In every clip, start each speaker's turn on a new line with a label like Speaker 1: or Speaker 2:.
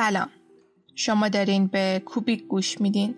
Speaker 1: سلام. شما دارین به کوبیک گوش میدین.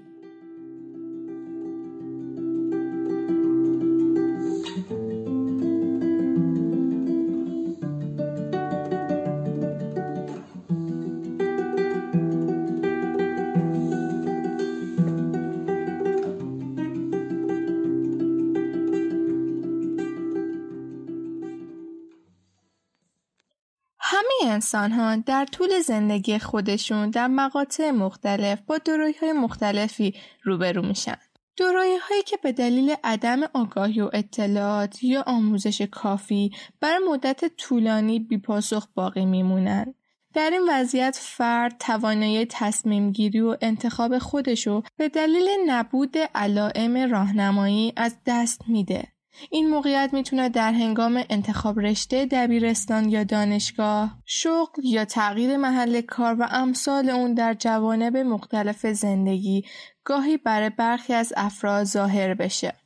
Speaker 1: انسان ها در طول زندگی خودشون در مقاطع مختلف با دروی های مختلفی روبرو میشن. دورایی هایی که به دلیل عدم آگاهی و اطلاعات یا آموزش کافی برای مدت طولانی بیپاسخ باقی میمونن. در این وضعیت فرد توانایی تصمیم گیری و انتخاب خودشو به دلیل نبود علائم راهنمایی از دست میده. این موقعیت می‌تونه در هنگام انتخاب رشته دبیرستان یا دانشگاه، شغل یا تغییر محل کار و امثال اون در جوانب مختلف زندگی گاهی برای برخی از افراد ظاهر بشه.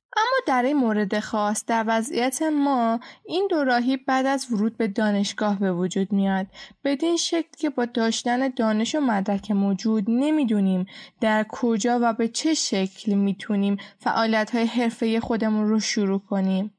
Speaker 1: در این مورد خاص در وضعیت ما این دو راهی بعد از ورود به دانشگاه به وجود میاد. بدین شکل که با داشتن دانش و مدرک موجود نمی‌دونیم در کجا و به چه شکل می‌تونیم فعالیت های حرفه خودمون رو شروع کنیم.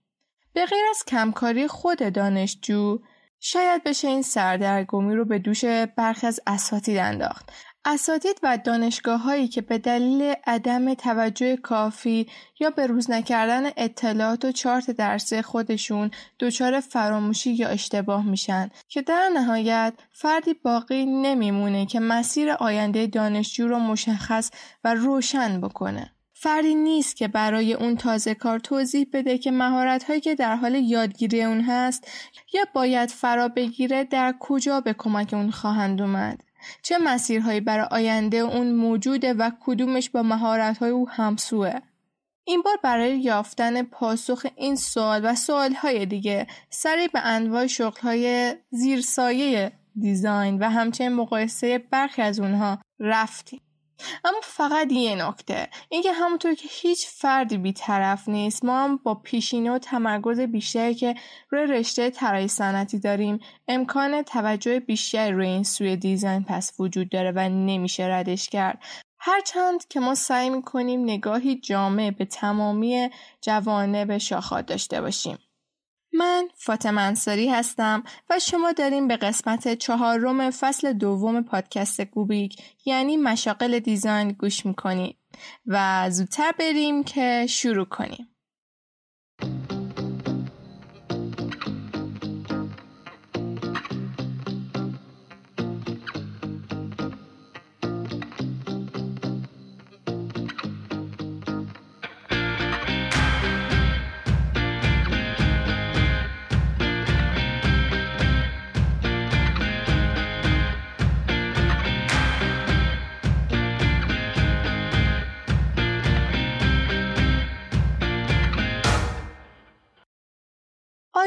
Speaker 1: به غیر از کمکاری خود دانشجو شاید بشه این سردرگمی رو به دوش برخی از اساتید انداخت. اساتید و دانشگاه هایی که به دلیل عدم توجه کافی یا به روز نکردن اطلاعات و چارت درسی خودشون دچار فراموشی یا اشتباه میشن که در نهایت فردی باقی نمیمونه که مسیر آینده دانشجو رو مشخص و روشن بکنه. فردی نیست که برای اون تازه کار توضیح بده که مهارت هایی که در حال یادگیری اون هست یا باید فرا بگیره در کجا به کمک اون خواهند اومد. چه مسیرهایی برای آینده اون موجوده و کدومش با مهارت‌های او همسوه این بار برای یافتن پاسخ این سوال و سوالهای دیگه سری به انواع شغلهای زیرسایه دیزاین و همچنین مقایسه برخی از اونها رفتیم. اما فقط یه نکته. اینکه همونطور که هیچ فردی بیطرف نیست ما هم با پیشینه و تمرکز بیشتری که روی رشته طراحی صنعتی داریم امکان توجه بیشتری روی این سوی دیزاین پس وجود داره و نمیشه ردش کرد. هرچند که ما سعی می‌کنیم نگاهی جامع به تمامی جوانب شاخات داشته باشیم. من فاطمه انصاری هستم و شما داریم به قسمت چهارم فصل دوم پادکست گوبیک یعنی مشاقل دیزاین گوش می‌کنید و زودتر بریم که شروع کنیم.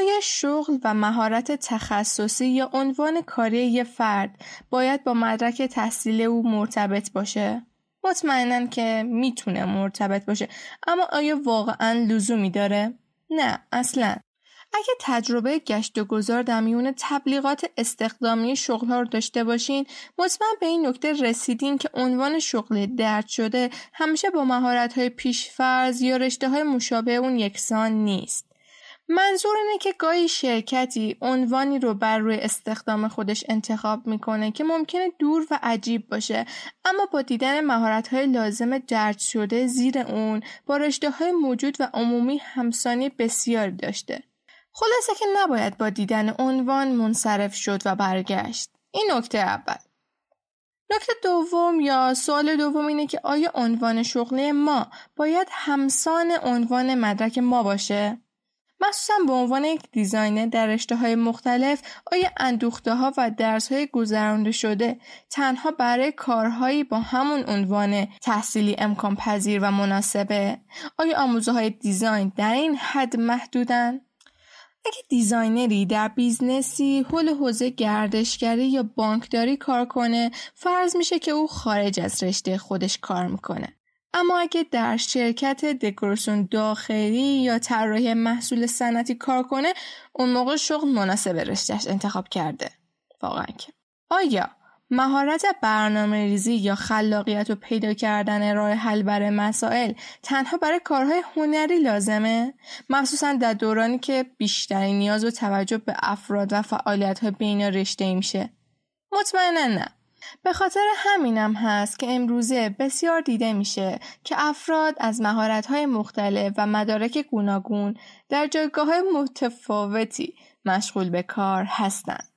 Speaker 1: آیا شغل و مهارت تخصصی یا عنوان کاری یه فرد باید با مدرک تحصیل او مرتبط باشه؟ مطمئنا که می‌تونه مرتبط باشه اما آیا واقعا لزومی داره؟ نه اصلا اگه تجربه گشت و گذار در میون تبلیغات استخدامی شغل ها رو داشته باشین مطمئن به این نکته رسیدین که عنوان شغل درد شده همیشه با مهارت های پیشفرز یا رشته های مشابه اون یکسان نیست منظور اینه که گاهی شرکتی عنوانی رو بر روی استخدام خودش انتخاب می‌کنه که ممکنه دور و عجیب باشه اما با دیدن مهارت های لازم درد شده زیر اون با رشته های موجود و عمومی همسانی بسیاری داشته. خلاصه که نباید با دیدن عنوان منصرف شد و برگشت. این نکته اول. نکته دوم یا سوال دوم اینه که آیا عنوان شغلی ما باید همسان عنوان مدرک ما باشه؟ مخصوصا به عنوان یک designer در رشته های مختلف آیا اندوخته ها و درس های گذرانده شده تنها برای کارهایی با همون عنوان تحصیلی امکان پذیر و مناسبه؟ آیا آموزه های design در این حد محدودن؟ اگه designer ی در business ی حول حوزه گردشگری یا بانکداری کار کنه فرض میشه که او خارج از رشته خودش کار می‌کنه اما اگه در شرکت دکوراسیون داخلی یا طراحی محصول صنعتی کار کنه اون موقع شغل مناسب رشتهش انتخاب کرده واقعا آیا مهارت برنامه ریزی یا خلاقیت و پیدا کردن راه حل برای مسائل تنها برای کارهای هنری لازمه؟ مخصوصا در دورانی که بیشترین نیاز و توجه به افراد و فعالیت های بین رشته میشه. مطمئنا نه. به خاطر همینم هست که امروزه بسیار دیده میشه که افراد از مهارت‌های مختلف و مدارک گوناگون در جایگاه متفاوتی مشغول به کار هستند.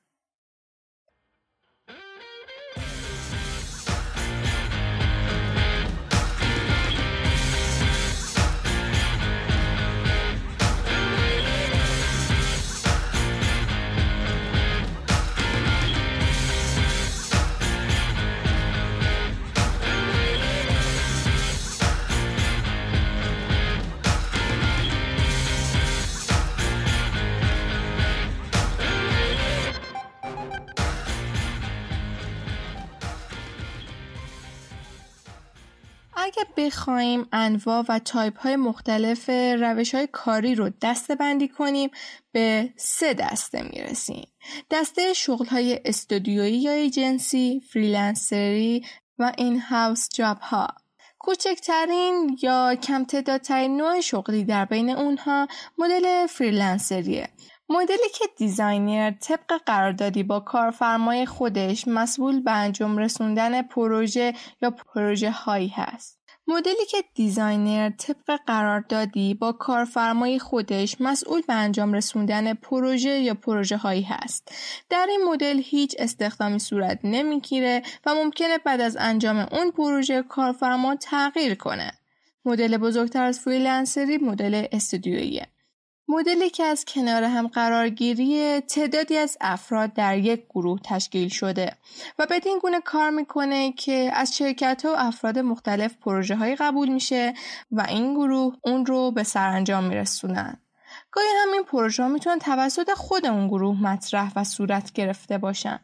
Speaker 1: بخوایم انواع و تایپ های مختلف روش های کاری رو دسته بندی کنیم به سه دسته می‌رسیم. دسته شغل های استودیویی یا ایجنسی، freelancer ی و in-house job ها. کوچکترین یا کم تعدادترین نوع شغلی در بین اونها مدل freelancer یه مدلی که designer طبق قراردادی با کارفرمای خودش مسئول به انجام رسوندن پروژه یا پروژه هایی هست. مدلی که designer طبق قراردادی با کارفرمای خودش مسئول به انجام رسوندن پروژه یا پروژه هایی هست. در این مدل هیچ استخدامی صورت نمی‌گیره و ممکنه بعد از انجام اون پروژه کارفرما تغییر کنه. مدل بزرگتر از freelancer ی مدل استودیوییه. مدلی که از کنار هم قرارگیری تعدادی از افراد در یک گروه تشکیل شده و بدین گونه کار می‌کنه که از شرکت و افراد مختلف پروژه های قبول میشه و این گروه اون رو به سرانجام میرسونن. گاهی همین پروژه ها می‌تونن توسط خود اون گروه مطرح و صورت گرفته باشن.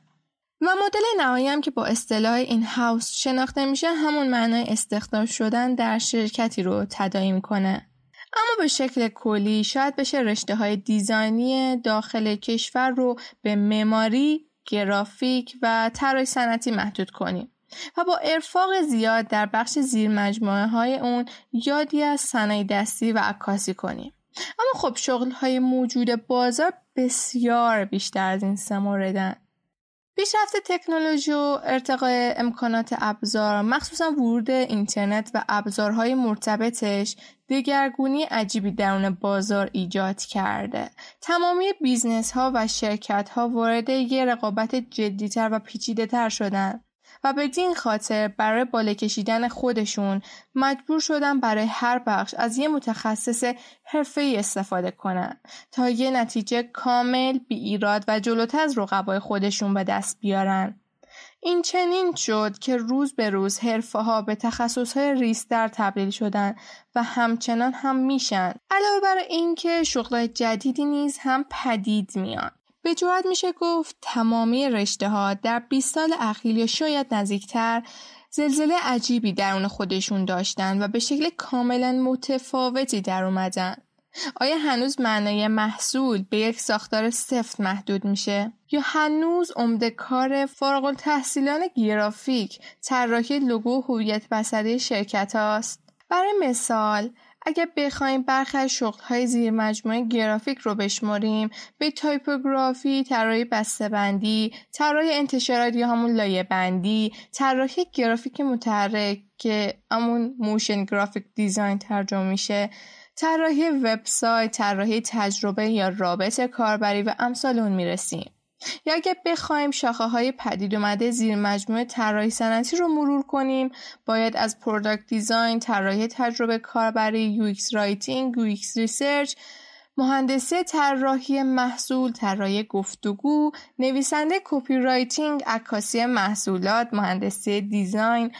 Speaker 1: و مدل نهایی هم که با اصطلاح این هاوس شناخته میشه همون معنای استخدام شدن در شرکتی رو تداعی می‌کنه. اما به شکل کلی شاید بشه رشته های دیزاینی داخل کشور رو به معماری، گرافیک و طراحی صنعتی محدود کنیم و با ارفاق زیاد در بخش زیر مجموعه های اون یادی از صنایع دستی و عکاسی کنیم. اما خب شغل های موجود بازار بسیار بیشتر از این سه موردن. پیشرفت تکنولوژی و ارتقای امکانات ابزار مخصوصا ورود اینترنت و ابزارهای مرتبطش دگرگونی عجیبی درون بازار ایجاد کرده. تمامی business ها و شرکت ها وارد یه رقابت جدیتر و پیچیده تر شدن. و بدین خاطر برای بالا کشیدن خودشون مجبور شدن برای هر بخش از یه متخصص ای استفاده کنن تا یه نتیجه کامل بی ایراد و جلوتر از رقبای خودشون به دست بیارن. این چنین شد که روز به روز حرفه ها به تخصص های ریزتر تبدیل شدن و همچنان هم میشن علاوه بر اینکه شغل جدیدی نیز هم پدید میان به جورت میشه گفت تمامی رشته ها در 20 سال اخیر یا شاید نزدیکتر زلزله عجیبی درون خودشون داشتن و به شکل کاملا متفاوتی در اومدن. آیا هنوز معنای محصول به یک ساختار سفت محدود میشه؟ یا هنوز عمده کار فارغ التحصیلان گرافیک طراحی لوگو هویت بصری شرکت هاست؟ برای مثال اگر بخوایم برخی از شغل‌های زیر مجموعه گرافیک رو بشماریم به تایپوگرافی، طراحی بسته‌بندی، طراحی انتشارات یا همون لایه بندی، طراحی گرافیک متحرک که همون motion graphic design ترجمه میشه، طراحی وبسایت، طراحی تجربه یا رابط کاربری و امثال اون می‌رسیم. یا اگه بخوایم شاخه های پدید اومده زیر مجموعه طراحی صنعتی رو مرور کنیم باید از product design طراحی تجربه کاربری UX writing UX research مهندسی طراحی محصول طراحی گفتگو نویسنده copywriting عکاسی محصولات مهندسی design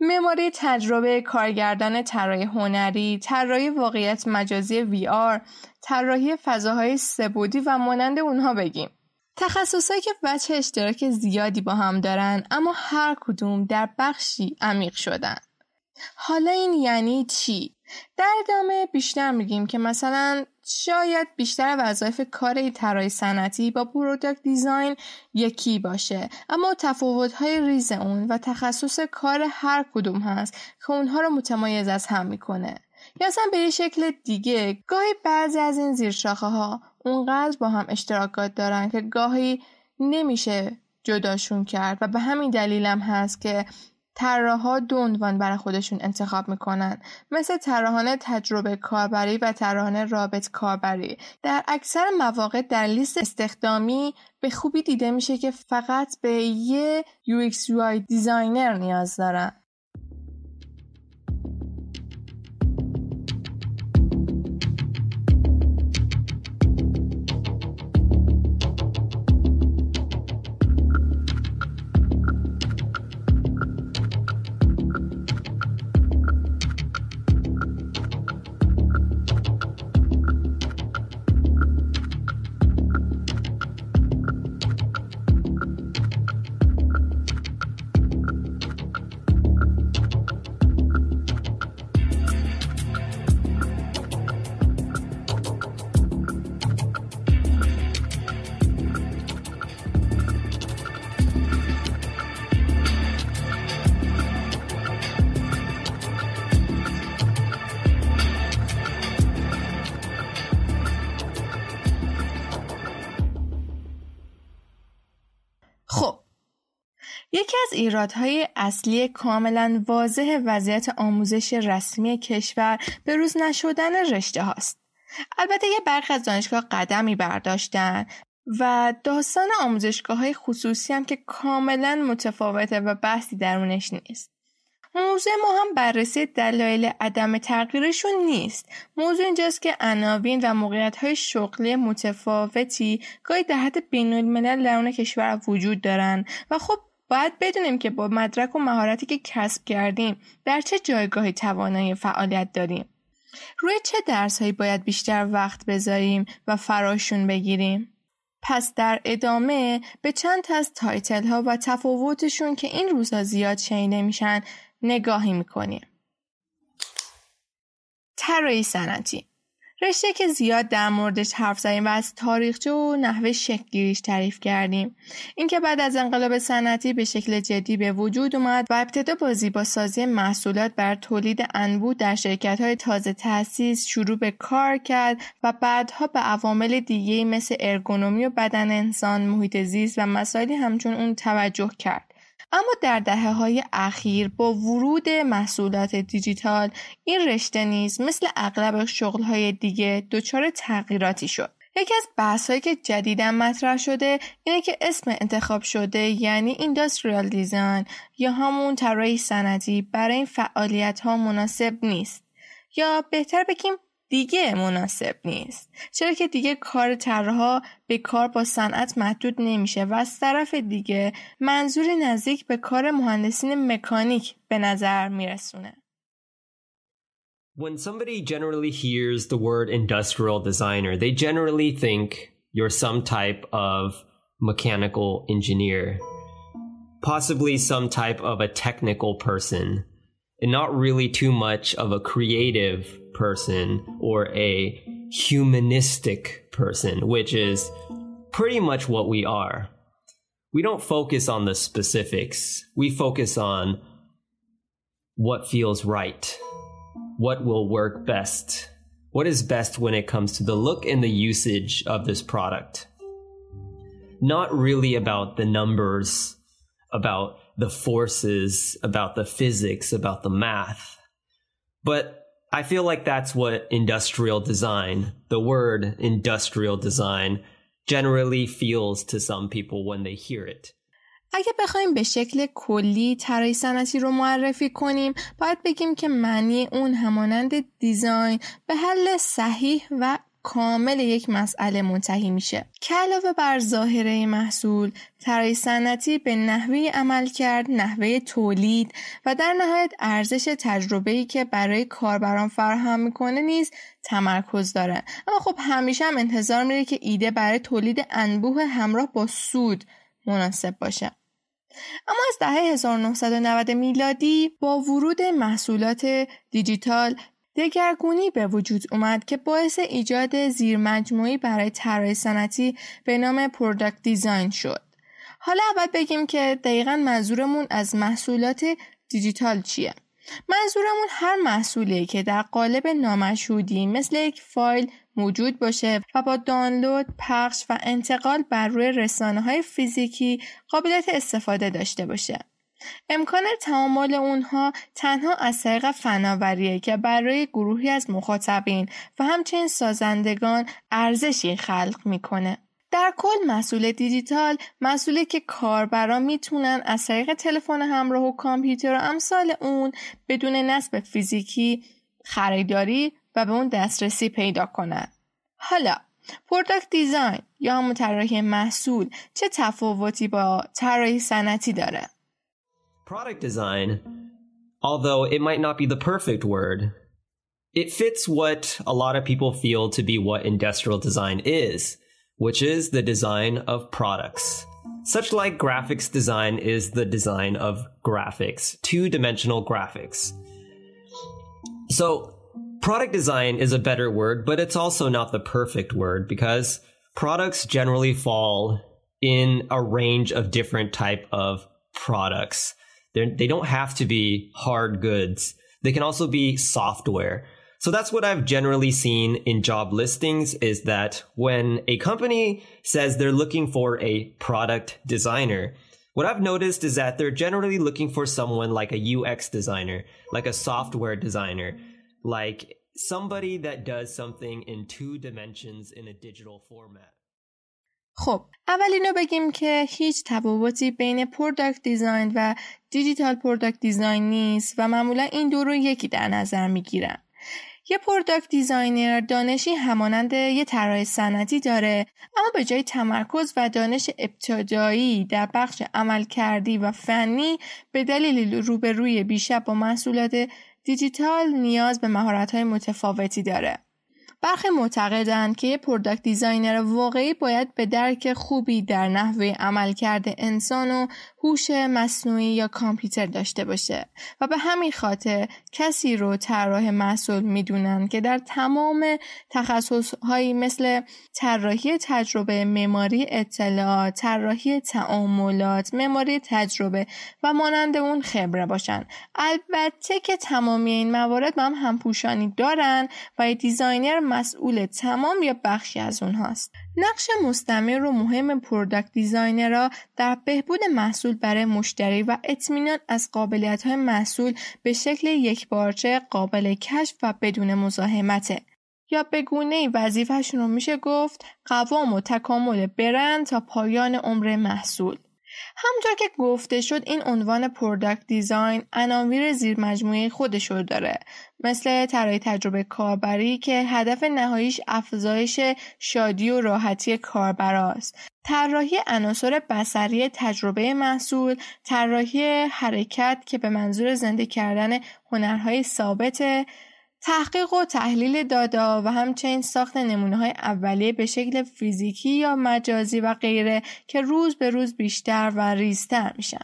Speaker 1: معماری تجربه کارگردان طراحی هنری طراحی واقعیت مجازی VR طراحی فضاهای سه‌بعدی و مانند اونها بگیم. تخصصهایی که وجه اشتراک زیادی با هم دارن اما هر کدوم در بخشی عمیق شدن. حالا این یعنی چی؟ در ادامه بیشتر میگیم که مثلا شاید بیشتر وظایف کار طراحی صنعتی با product design یکی باشه اما تفاوت‌های ریز اون و تخصص کار هر کدوم هست که اونها رو متمایز از هم می‌کنه یا اصلا به یه شکل دیگه گاهی بعضی از این زیرشاخه ها اونقدر با هم اشتراکات دارن که گاهی نمیشه جداشون کرد و به همین دلیلم هست که طراحها دو عنوان برای خودشون انتخاب می‌کنن. مثل طراحان تجربه کاربری و طراحان رابط کاربری در اکثر مواقع در لیست استخدامی به خوبی دیده میشه که فقط به یه UX UI دیزاینر نیاز دارن. از ایرادهای اصلی کاملا واضح وضعیت آموزش رسمی کشور به روز نشدن رشته هاست. البته یه برخی از دانشگاه قدمی برداشتن و داستان آموزشگاه های خصوصی هم که کاملا متفاوته و بحثی درونش نیست. موضوع ما هم بررسی دلایل عدم تغییرشون نیست. موضوع اینجاست که عناوین و موقعیت های شغلی متفاوتی گاهی در حد بین الملل درون کشور وجود دارن و خب باید بدونیم که با مدرک و مهارتی که کسب کردیم در چه جایگاهی توانایی فعالیت داریم. روی چه درسهایی باید بیشتر وقت بذاریم و فراشون بگیریم؟ پس در ادامه به چند از تایتل ها و تفاوتشون که این روزها زیاد شنیده میشن نگاهی می‌کنیم. طراحی سنتی رشته که زیاد در موردش حرف زدیم و از تاریخچه و نحوه شکلگیریش تعریف کردیم. اینکه بعد از انقلاب صنعتی به شکل جدی به وجود اومد و ابتدا با زیبا سازی محصولات بر تولید انبوه در شرکت های تازه تأسیس شروع به کار کرد و بعدها به عوامل دیگه مثل ارگونومی و بدن انسان محیط زیست و مسائلی همچون اون توجه کرد. اما در دهه های اخیر با ورود محصولات دیجیتال این رشته نیز مثل اغلب شغل های دیگه دچار تغییراتی شد. یکی از بحث هایی که جدیدا مطرح شده اینه که اسم انتخاب شده یعنی اینداستریال دیزاین یا همون طراحی سنتی برای این فعالیت ها مناسب نیست یا بهتر بگیم دیگه مناسب نیست چرا که دیگه کار طرحها به کار با صنعت محدود نمیشه و از طرف دیگه منظوری نزدیک به کار مهندسین مکانیک به نظر میرسونه
Speaker 2: When somebody generally hears the word industrial designer, they generally think you're some type of mechanical engineer, possibly some type of a technical person, and not really too much of a creative person or a humanistic person, which is pretty much what we are. We don't focus on the specifics. We focus on what feels right, what will work best, what is best when it comes to the look and the usage of this product. Not really about the numbers, about the forces, about the physics, about the math, but I feel like that's what industrial design, the word industrial design, generally feels to some people when they hear it.
Speaker 1: اگه بخوایم به شکل کلی طراحی صنعتی رو معرفی کنیم باید بگیم که معنی اون همانند دیزاین به حل صحیح و کامل یک مسئله منتهی میشه. که علاوه بر ظاهره محصول طراحی صنعتی به نحوه عمل کرد نحوه تولید و در نهایت ارزش تجربه‌ای که برای کاربران فراهم می‌کنه نیز تمرکز داره. اما خب همیشه هم انتظار میره که ایده برای تولید انبوه همراه با سود مناسب باشه. اما از دهه 1990 میلادی با ورود محصولات دیجیتال دگرگونی به وجود اومد که باعث ایجاد زیرمجموعه‌ای برای طراحی صنعتی به نام product design شد. حالا اول بگیم که دقیقا منظورمون از محصولات دیجیتال چیه؟ منظورمون هر محصولی که در قالب نامشهودی مثل یک فایل موجود باشه و با دانلود، پخش و انتقال بر روی رسانه های فیزیکی قابلیت استفاده داشته باشه. امکان تعامل اونها تنها از طریق فناوریه که برای گروهی از مخاطبین و همچنین سازندگان ارزشی خلق می‌کنه. در کل مسئول دیجیتال مسئولی که کاربران می‌تونن از طریق تلفن همراه و کامپیوتر و امثال اون بدون نصب فیزیکی خریداری و به اون دسترسی پیدا کنند. حالا پروداکت دیزاین یا همون طراحی محصول چه تفاوتی با طراحی صنعتی داره؟
Speaker 2: Product design, although it might not be the perfect word, it fits what a lot of people feel to be what industrial design is, which is the design of products. Such like graphics design is the design of graphics, two dimensional graphics. So product design is a better word, but it's also not the perfect word because products generally fall in a range of different type of products. They're, they don't have to be hard goods. They can also be software. So that's what I've generally seen in job listings is that when a company says they're looking for a product designer, what I've noticed is that they're generally looking for someone like a UX designer, like a software designer, like somebody that does something in two dimensions in a digital format.
Speaker 1: خب اول اینو بگیم که هیچ تفاوتی بین product design و digital product design نیست و معمولا این دو رو یکی در نظر می‌گیرن. یه product designer دانشی همانند یه طراح صنعتی داره اما به جای تمرکز و دانش ابتدایی در بخش عملکردی و فنی به دلیل روبرویی بیشتر با محصولات دیجیتال نیاز به مهارت‌های متفاوتی داره. برخی معتقدند که یک product designer واقعی باید یه درک خوبی در نحوه عملکرد انسان و هوش مصنوعی یا کامپیوتر داشته باشه و به همین خاطر کسی رو طراح محصول می‌دونن که در تمام تخصصهایی مثل طراحی تجربه معماری اطلاعات طراحی تعاملات معماری تجربه و مانند اون خبره باشن. البته که تمامی این موارد با هم همپوشانی دارن و designer مسئول تمام یا بخشی از اونهاست. نقش مستمر و مهم product designer ها در بهبود محصول برای مشتری و اطمینان از قابلیت های محصول به شکل یکپارچه قابل کشف و بدون مزاحمته. یا به گونه‌ای وظیفه‌شون رو میشه گفت قوام و تکامل برند تا پایان عمر محصول. همونطور که گفته شد این عنوان product design عناوین زیر مجموعه خودش رو داره. مثل طراحی تجربه کاربری که هدف نهاییش افزایش شادی و راحتی کاربراست طراحی عناصر بصری تجربه محصول طراحی حرکت که به منظور زنده کردن هنرهای ثابت تحقیق و تحلیل داده و همچنین ساخت نمونه های اولیه به شکل فیزیکی یا مجازی و غیره که روز به روز بیشتر و ریزتر میشن.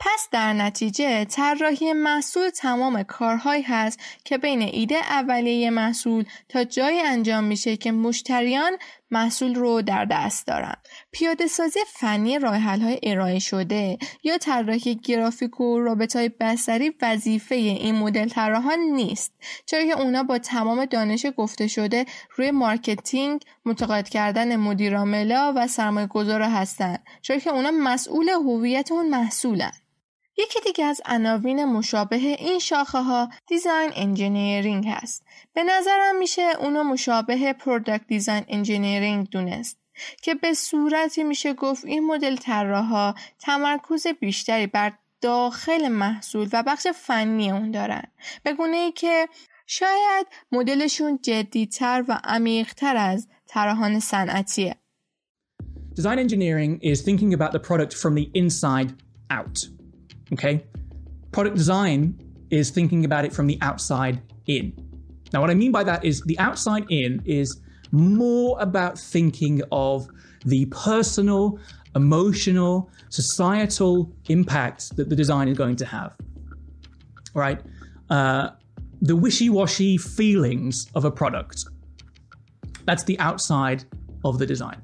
Speaker 1: پس در نتیجه طراحی محصول تمام کارهایی هست که بین ایده اولیه محصول تا جایی انجام میشه که مشتریان محصول رو در دست دارن. پیاده سازی فنی راه های ارائه شده یا طراحی گرافیک و رابط های بصری وظیفه این مدل طراحان نیست چرا که اونا با تمام دانش گفته شده روی marketing متقاعد کردن مدیرعاملا و سرمایه گذار هستن چرا که اونا مسئول هویت اون محصولن یکی دیگه از عناوین مشابه این شاخه ها design engineering هست. به نظرم میشه اونو مشابه product design engineering دونست. که به صورتی میشه گفت این مدل طراحا تمرکز بیشتری بر داخل محصول و بخش فنی اون دارن به گونه ای که شاید مدلشون جدیتر و عمیقتر از طراحان صنعتیه
Speaker 3: Design engineering is thinking about the product from the inside out. Okay? Product design is thinking about it from the outside in. Now, what I mean by that is the outside in is more about thinking of the personal, emotional, societal impact that the design is going to have. Right? Uh, the wishy washy feelings of a product. That's the outside of the design.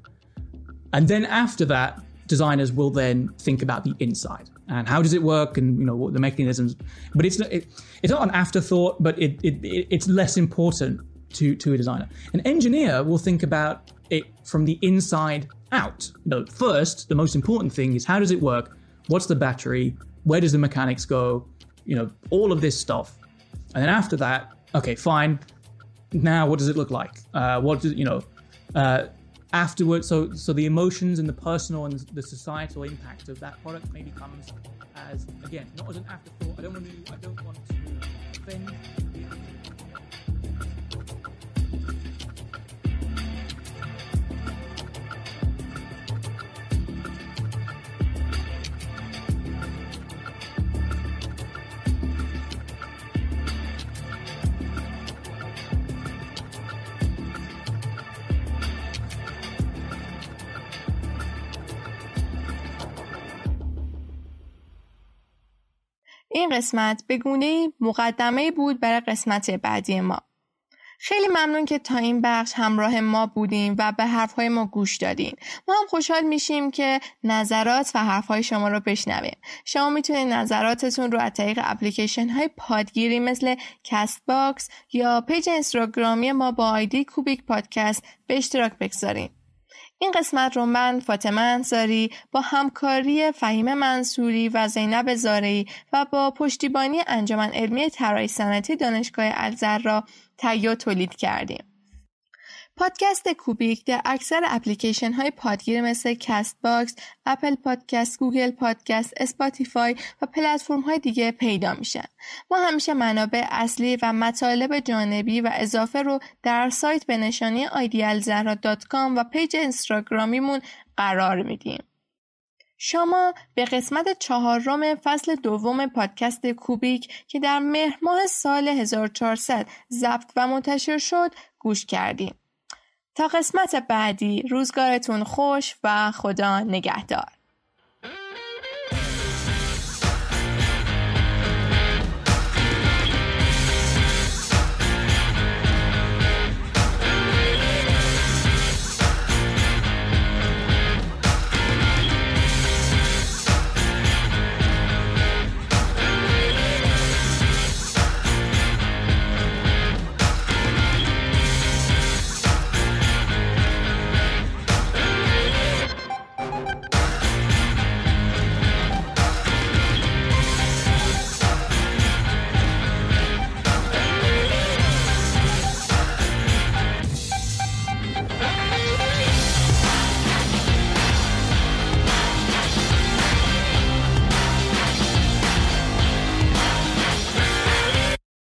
Speaker 3: And then after that, designers will then think about the inside and how does it work and you know what the mechanisms but it's it, it's not an afterthought but it, it, it it's less important to to a designer. An engineer will think about it from the inside out. You know first the most important thing is how does it work? What's the battery? Where does the mechanics go? You know all of this stuff. And then after that okay fine. Now what does it look like? Uh, what does you know uh, afterwards so so the emotions and the personal and the societal impact of that product maybe comes as again not as an afterthought. I don't want to i don't want to offend
Speaker 1: این قسمت به گونه‌ای مقدمه بود برای قسمت بعدی ما. خیلی ممنون که تا این بخش همراه ما بودین و به حرفهای ما گوش دادین. ما هم خوشحال میشیم که نظرات و حرفهای شما رو بشنویم. شما می‌تونید نظراتتون رو از طریق اپلیکیشن های پادگیر مثل Castbox یا page اینستاگرامی ما با ID کوبیک پادکست به اشتراک بگذارین. این قسمت رو من فاطمه انصاری با همکاری فهیم منصوری و زینب زارعی و با پشتیبانی انجمن علمی طراحی صنعتی دانشگاه الزهرا تهیه تولید کردیم. پادکست کوبیک در اکثر اپلیکیشن های پادگیر مثل Castbox، Apple Podcasts، Google Podcasts، Spotify و پلتفرم های دیگه پیدا میشن. ما همیشه منابع اصلی و مطالب جانبی و اضافه رو در سایت به نشانی idealzahra.com و پیج اینستاگرامیمون قرار میدیم. شما به قسمت چهارم فصل دوم پادکست کوبیک که در مهر ماه سال 1400 ضبط و منتشر شد گوش کردیم. تا قسمت بعدی روزگارتون خوش و خدا نگهدار.